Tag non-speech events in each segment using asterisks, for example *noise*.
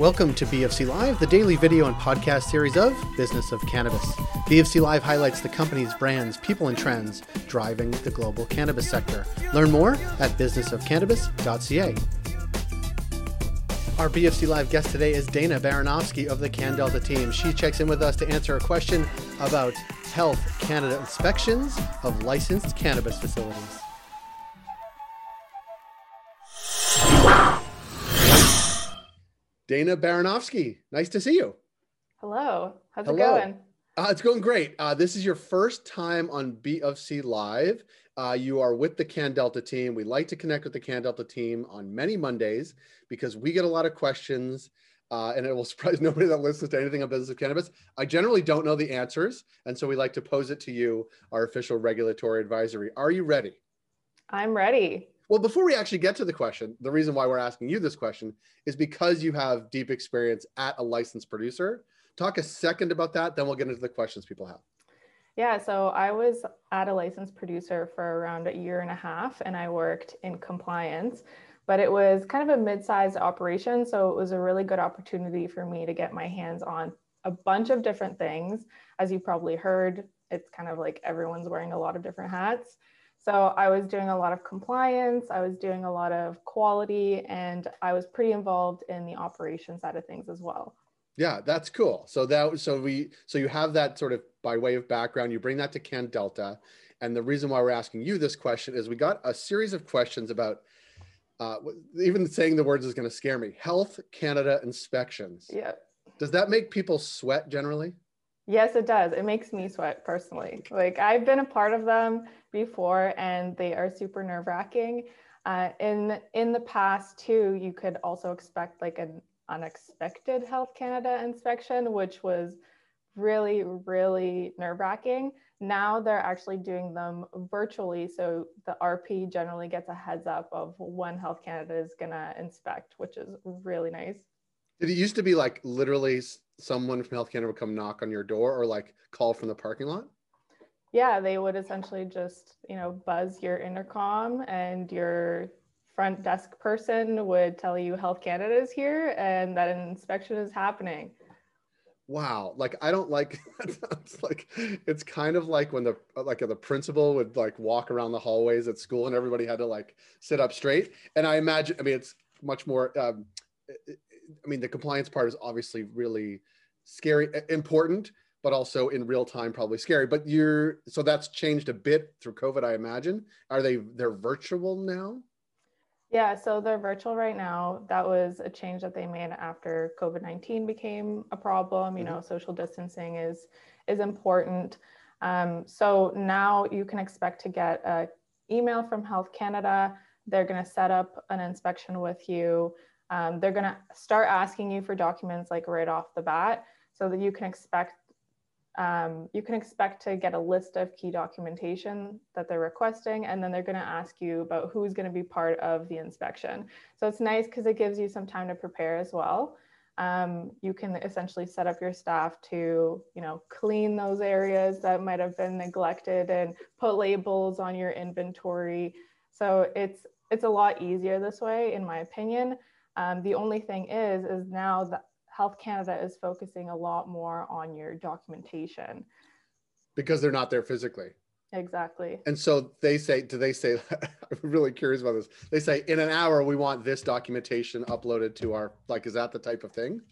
Welcome to BFC Live, the daily video and podcast series of Business of Cannabis. BFC Live highlights the company's brands, people, and trends driving the global cannabis sector. Learn more at businessofcannabis.ca. Our BFC Live guest today is Dana Baranovsky of the CanDelta team. She checks in with us to answer a question about Health Canada inspections of licensed cannabis facilities. Dana Baranovsky, nice to see you. Hello. How's Hello. it going? Uh, it's going great. Uh, this is your first time on BFC Live. Uh, you are with the CanDelta team. We like to connect with the CanDelta team on many Mondays because we get a lot of questions. Uh, and it will *laughs* surprise nobody that listens to anything on business of cannabis. I generally don't know the answers, and so we like to pose it to you, our official regulatory advisory. Are you ready? I'm ready. Well, before we actually get to the question, the reason why we're asking you this question is because you have deep experience at a licensed producer. Talk a second about that, then we'll get into the questions people have. Yeah, so I was at a licensed producer for around a year and a half, and I worked in compliance, but it was kind of a mid sized operation. So it was a really good opportunity for me to get my hands on a bunch of different things. As you probably heard, it's kind of like everyone's wearing a lot of different hats. So I was doing a lot of compliance, I was doing a lot of quality, and I was pretty involved in the operation side of things as well. Yeah, that's cool. So that so we so you have that sort of by way of background. You bring that to CanDelta. and the reason why we're asking you this question is we got a series of questions about. Uh, even saying the words is going to scare me. Health Canada inspections. Yeah. Does that make people sweat generally? Yes, it does. It makes me sweat personally. Like I've been a part of them before, and they are super nerve wracking. Uh, in in the past too, you could also expect like an unexpected Health Canada inspection, which was really really nerve wracking. Now they're actually doing them virtually, so the RP generally gets a heads up of when Health Canada is gonna inspect, which is really nice. Did it used to be like literally someone from Health Canada would come knock on your door or like call from the parking lot? Yeah, they would essentially just, you know, buzz your intercom and your front desk person would tell you Health Canada is here and that an inspection is happening. Wow, like I don't like *laughs* it's like it's kind of like when the like the principal would like walk around the hallways at school and everybody had to like sit up straight. And I imagine, I mean, it's much more um, I mean, the compliance part is obviously really scary, important, but also in real time probably scary. But you're so that's changed a bit through COVID, I imagine. Are they they're virtual now? Yeah, so they're virtual right now. That was a change that they made after COVID nineteen became a problem. You mm-hmm. know, social distancing is is important. Um, so now you can expect to get an email from Health Canada. They're going to set up an inspection with you. Um, they're going to start asking you for documents like right off the bat so that you can expect um, you can expect to get a list of key documentation that they're requesting and then they're going to ask you about who's going to be part of the inspection. So it's nice because it gives you some time to prepare as well. Um, you can essentially set up your staff to you know clean those areas that might have been neglected and put labels on your inventory. So it's it's a lot easier this way in my opinion um, the only thing is, is now that Health Canada is focusing a lot more on your documentation. Because they're not there physically. Exactly. And so they say, do they say, *laughs* I'm really curious about this. They say, in an hour, we want this documentation uploaded to our, like, is that the type of thing?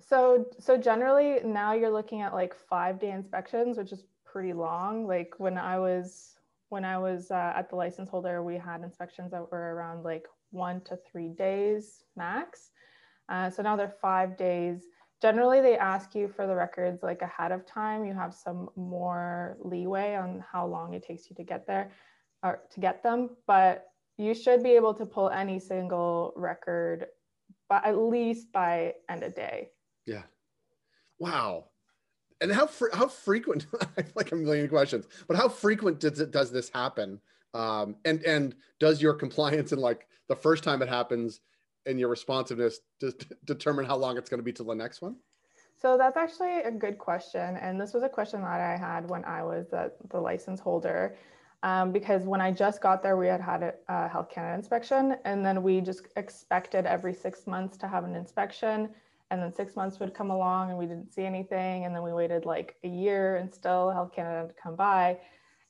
So, so generally now you're looking at like five day inspections, which is pretty long. Like when I was, when I was uh, at the license holder, we had inspections that were around like one to three days max. Uh, so now they're five days. Generally, they ask you for the records like ahead of time. You have some more leeway on how long it takes you to get there or to get them, but you should be able to pull any single record, but at least by end of day. Yeah. Wow. And how fr- how frequent? *laughs* Like a million questions, but how frequent does it does this happen? Um, and and does your compliance and like the first time it happens and your responsiveness to *laughs* determine how long it's going to be till the next one? So that's actually a good question. And this was a question that I had when I was the, the license holder. Um, because when I just got there, we had had a, a, Health Canada inspection, and then we just expected every six months to have an inspection. and then six months would come along and we didn't see anything and then we waited like a year and still health canada to come by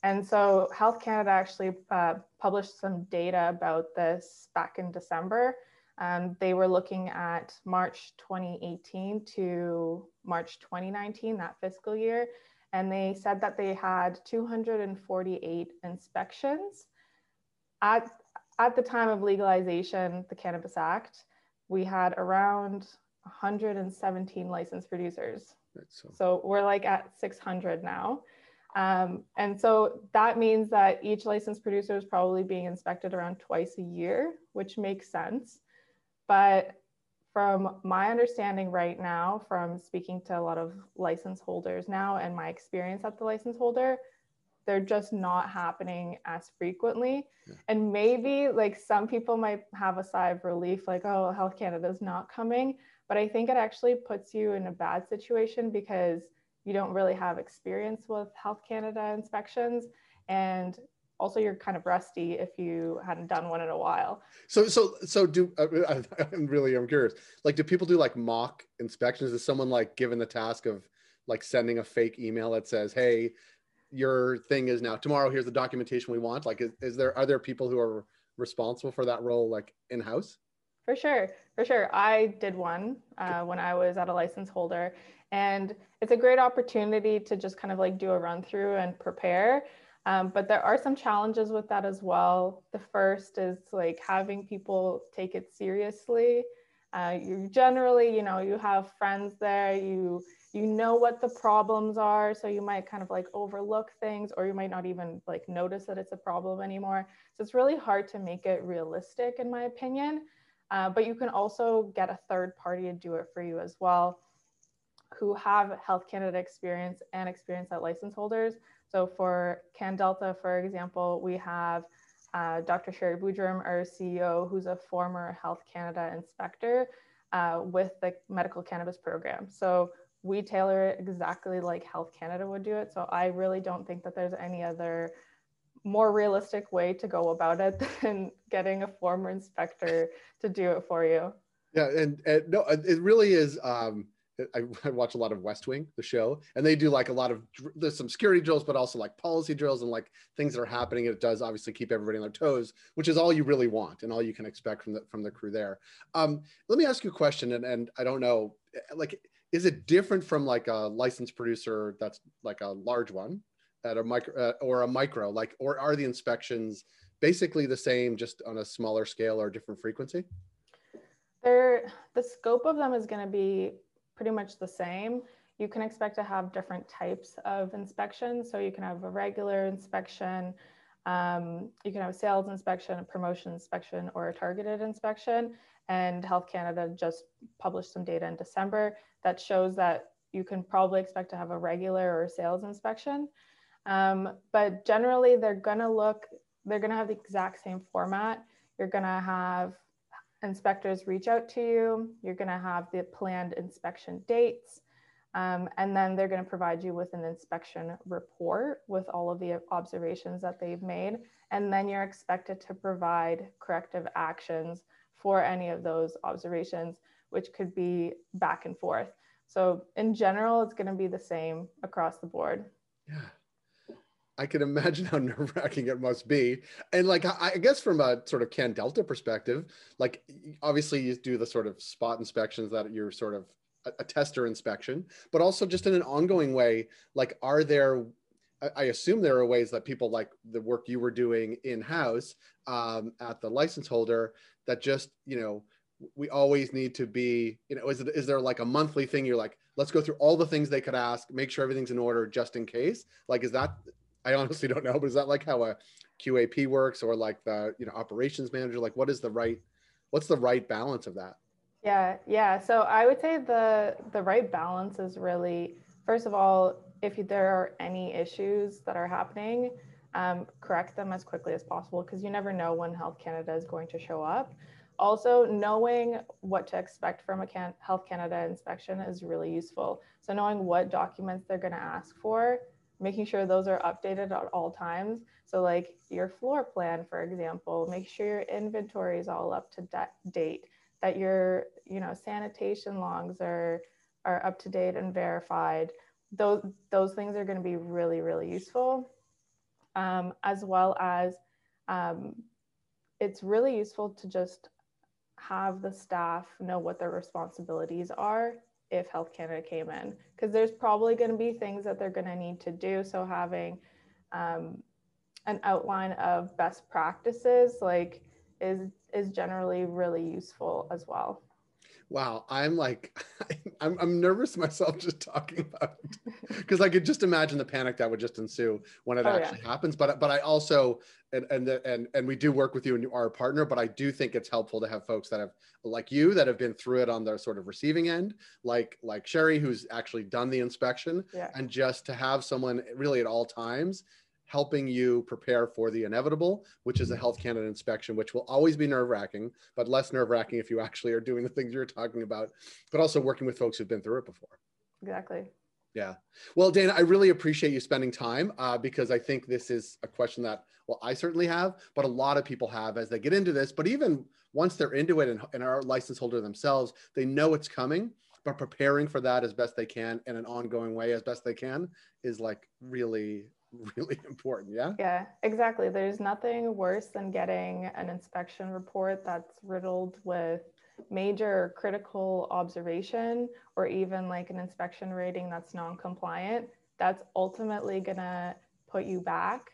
and so health canada actually uh, published some data about this back in december um, they were looking at march 2018 to march 2019 that fiscal year and they said that they had 248 inspections at, at the time of legalization the cannabis act we had around 117 licensed producers. So. so. we're like at 600 now. Um, and so that means that each licensed producer is probably being inspected around twice a year, which makes sense. But from my understanding right now, from speaking to a lot of license holders now and my experience at the license holder, they're just not happening as frequently. Yeah. And maybe like some people might have a sigh of relief, like, oh, Health Canada is not coming. But I think it actually puts you in a bad situation because you don't really have experience with Health Canada inspections. And also you're kind of rusty if you hadn't done one in a while. So, so, so do, uh, *laughs* I'm really, I'm curious, like, do people do like mock inspections? Is someone like given the task of like sending a fake email that says, Hey, your thing is now tomorrow, here's the documentation we want. Like, is, is there, are there people who are responsible for that role, like in house? For sure, for sure. I did one uh, when I was at a license holder, and it's a great opportunity to just kind of like do a run through and prepare. Um, but there are some challenges with that as well. The first is like having people take it seriously. Uh, you generally, you know, you have friends there, you you know what the problems are, so you might kind of like overlook things, or you might not even like notice that it's a problem anymore. So it's really hard to make it realistic, in my opinion. Uh, but you can also get a third party to do it for you as well who have Health Canada experience and experience at license holders. So for CanDelta, for example, we have uh, Dr. Sherry Boodram, our CEO, who's a former Health Canada inspector uh, with the medical cannabis program. So we tailor it exactly like Health Canada would do it. So I really don't think that there's any other more realistic way to go about it *laughs* than getting a former inspector to do it for you. Yeah, and, and no, it really is. Um, I, I, watch a lot of West Wing, the show, and they do like a lot of there's some security drills, but also like policy drills and like things that are happening. It does obviously keep everybody on their toes, which is all you really want and all you can expect from the from the crew there. Um, let me ask you a question, and and I don't know, like, is it different from like a licensed producer that's like a large one at a micro uh, or a micro like or are the inspections basically the same just on a smaller scale or different frequency? The scope of them is going to be pretty much the same. You can expect to have different types of inspections. So you can have a regular inspection um, you can have a sales inspection a promotion inspection or a targeted inspection. And health canada just published some data in december that shows that you can probably expect to have a regular or sales inspection um, but generally, they're going to look, they're going to have the exact same format. You're going to have inspectors reach out to you. You're going to have the planned inspection dates. Um, and then they're going to provide you with an inspection report with all of the observations that they've made. And then you're expected to provide corrective actions for any of those observations, which could be back and forth. So, in general, it's going to be the same across the board. Yeah. I can imagine how *laughs* nerve wracking it must be. And like, I, I guess from a sort of CanDelta perspective, like obviously you do the sort of spot inspections that you're sort of a, a tester inspection, but also just in an ongoing way, like, are there, I, assume there are ways that people like the work you were doing in house um, at the license holder that just, you know, we always need to be, you know, is, it, is there like a monthly thing? You're like, let's go through all the things they could ask, make sure everything's in order just in case. Like, is that I honestly don't know, but is that like how a QAP works or like the, you know, operations manager? Like what is the right, what's the right balance of that? Yeah, yeah. So I would say the the right balance is really first of all, if there are any issues that are happening, um, correct them as quickly as possible because you never know when Health Canada is going to show up. Also, knowing what to expect from a Can- Health Canada inspection is really useful. So knowing what documents they're going to ask for making sure those are updated at all times. So like your floor plan, for example, make sure your inventory is all up to date. that your you know sanitation logs are are up to date and verified those those things are going to be really really useful um, as well as um, it's really useful to just have the staff know what their responsibilities are if health canada came in because there's probably going to be things that they're going to need to do. So having um, an outline of best practices like is is generally really useful as well wow i'm like *laughs* I'm, I'm nervous myself *laughs* just talking about it *laughs* because i could just imagine the panic that would just ensue when it oh, actually yeah. happens but but i also and and the, and and we do work with you and you are a partner but i do think it's helpful to have folks that have like you that have been through it on the sort of receiving end like like sherry who's actually done the inspection yeah. and just to have someone really at all times helping you prepare for the inevitable, which is a Health Canada inspection, which will always be nerve wracking, but less nerve wracking if you actually are doing the things you're talking about, but also working with folks who've been through it before. Exactly. Yeah. Well, Dana, I really appreciate you spending time uh, because I think this is a question that, well, I certainly have, but a lot of people have as they get into this. But even once they're into it and, and are license holder themselves, they know it's coming but preparing for that as best they can in an ongoing way as best they can is like really *laughs* really important. Yeah. Yeah, exactly. There's nothing worse than getting an inspection report that's riddled with major critical observation or even like an inspection rating that's non-compliant that's ultimately going to put you back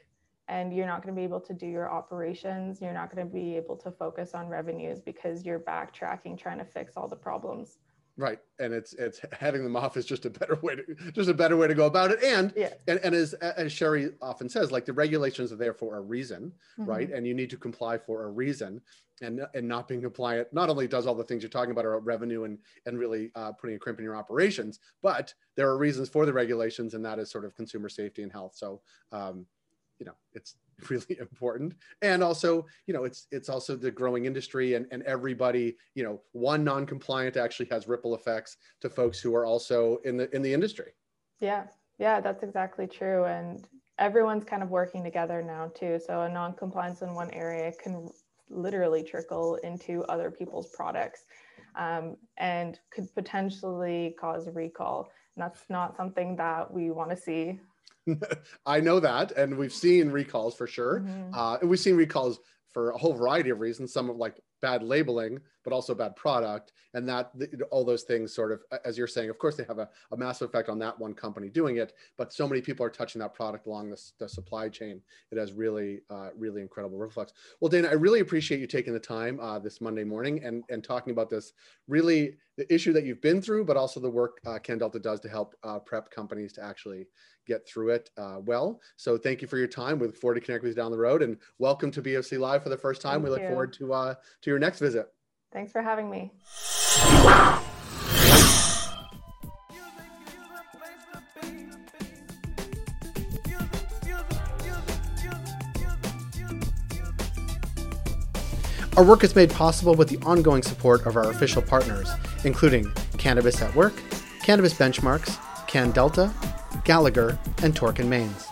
and you're not going to be able to do your operations you're not going to be able to focus on revenues because you're backtracking trying to fix all the problems Right, and it's it's heading them off is just a better way to just a better way to go about it. And yeah. and, and as as Sherry often says, like the regulations are there for a reason, mm-hmm. right? And you need to comply for a reason. And and not being compliant not only does all the things you're talking about about revenue and and really uh, putting a crimp in your operations, but there are reasons for the regulations, and that is sort of consumer safety and health. So um, you know it's *laughs* really important. And also you know it's it's also the growing industry and, and everybody you know one non-compliant actually has ripple effects to folks who are also in the in the industry. Yeah. Yeah that's exactly true. And everyone's kind of working together now too. So a non-compliance in one area can literally trickle into other people's products um, and could potentially cause recall. And that's not something that we want to see *laughs* I know that, and we've seen recalls for sure. Mm-hmm. Uh, and we've seen recalls for a whole variety of reasons. Some of like bad labeling, but also bad product, and that all those things sort of, as you're saying, of course they have a, a massive effect on that one company doing it. But so many people are touching that product along the, the supply chain. It has really, uh, really incredible reflex. Well, Dana, I really appreciate you taking the time uh, this Monday morning and and talking about this really the issue that you've been through, but also the work uh, Delta does to help uh, prep companies to actually get through it uh, well. So thank you for your time. We look forward to connecting with you down the road and welcome to BFC Live for the first time. Thank we look you. forward to, uh, to your next visit. Thanks for having me. Our work is made possible with the ongoing support of our official partners, including Cannabis at Work, Cannabis Benchmarks, CanDelta, Gallagher, and Torkin Manes.